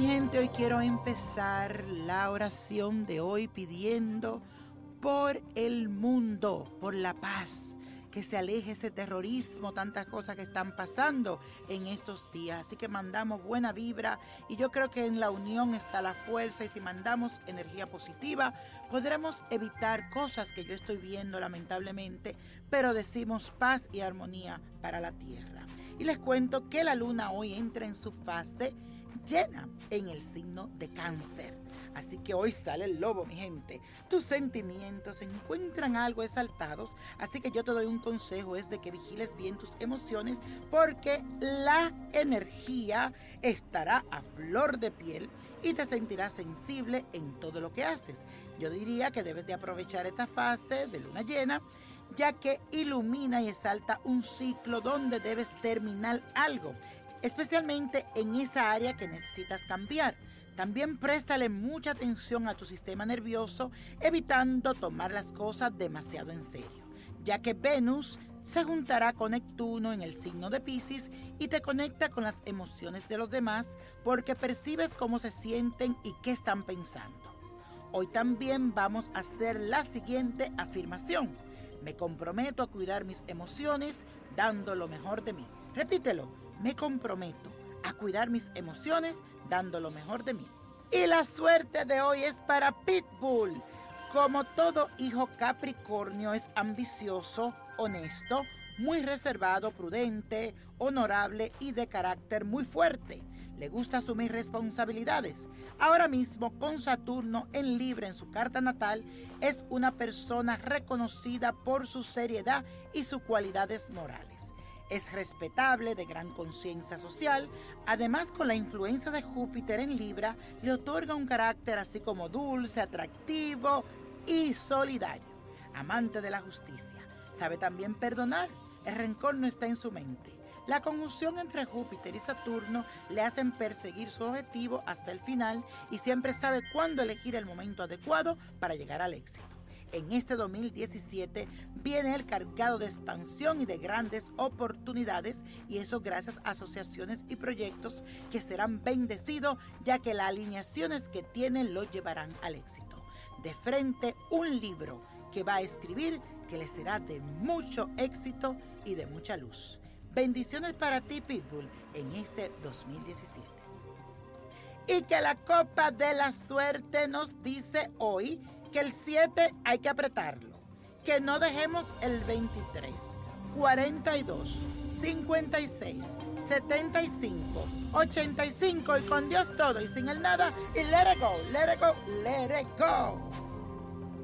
gente, hoy quiero empezar la oración de hoy pidiendo por el mundo, por la paz, que se aleje ese terrorismo, tantas cosas que están pasando en estos días. Así que mandamos buena vibra y yo creo que en la unión está la fuerza y si mandamos energía positiva podremos evitar cosas que yo estoy viendo lamentablemente, pero decimos paz y armonía para la tierra. Y les cuento que la luna hoy entra en su fase llena en el signo de cáncer. Así que hoy sale el lobo, mi gente. Tus sentimientos se encuentran algo exaltados, así que yo te doy un consejo, es de que vigiles bien tus emociones porque la energía estará a flor de piel y te sentirás sensible en todo lo que haces. Yo diría que debes de aprovechar esta fase de luna llena ya que ilumina y exalta un ciclo donde debes terminar algo especialmente en esa área que necesitas cambiar. También préstale mucha atención a tu sistema nervioso, evitando tomar las cosas demasiado en serio, ya que Venus se juntará con Neptuno en el signo de Pisces y te conecta con las emociones de los demás porque percibes cómo se sienten y qué están pensando. Hoy también vamos a hacer la siguiente afirmación. Me comprometo a cuidar mis emociones dando lo mejor de mí. Repítelo me comprometo a cuidar mis emociones dando lo mejor de mí. Y la suerte de hoy es para Pitbull. Como todo hijo Capricornio es ambicioso, honesto, muy reservado, prudente, honorable y de carácter muy fuerte. Le gusta asumir responsabilidades. Ahora mismo, con Saturno en libre en su carta natal, es una persona reconocida por su seriedad y sus cualidades morales es respetable, de gran conciencia social, además con la influencia de Júpiter en Libra, le otorga un carácter así como dulce, atractivo y solidario, amante de la justicia. Sabe también perdonar, el rencor no está en su mente. La conjunción entre Júpiter y Saturno le hacen perseguir su objetivo hasta el final y siempre sabe cuándo elegir el momento adecuado para llegar al éxito en este 2017 viene el cargado de expansión y de grandes oportunidades y eso gracias a asociaciones y proyectos que serán bendecidos ya que las alineaciones que tienen lo llevarán al éxito. De frente un libro que va a escribir que le será de mucho éxito y de mucha luz. Bendiciones para ti, Pitbull, en este 2017. Y que la copa de la suerte nos dice hoy que el 7 hay que apretarlo, que no dejemos el 23, 42, 56, 75, 85 y con Dios todo y sin el nada y let it go, let it go, let it go.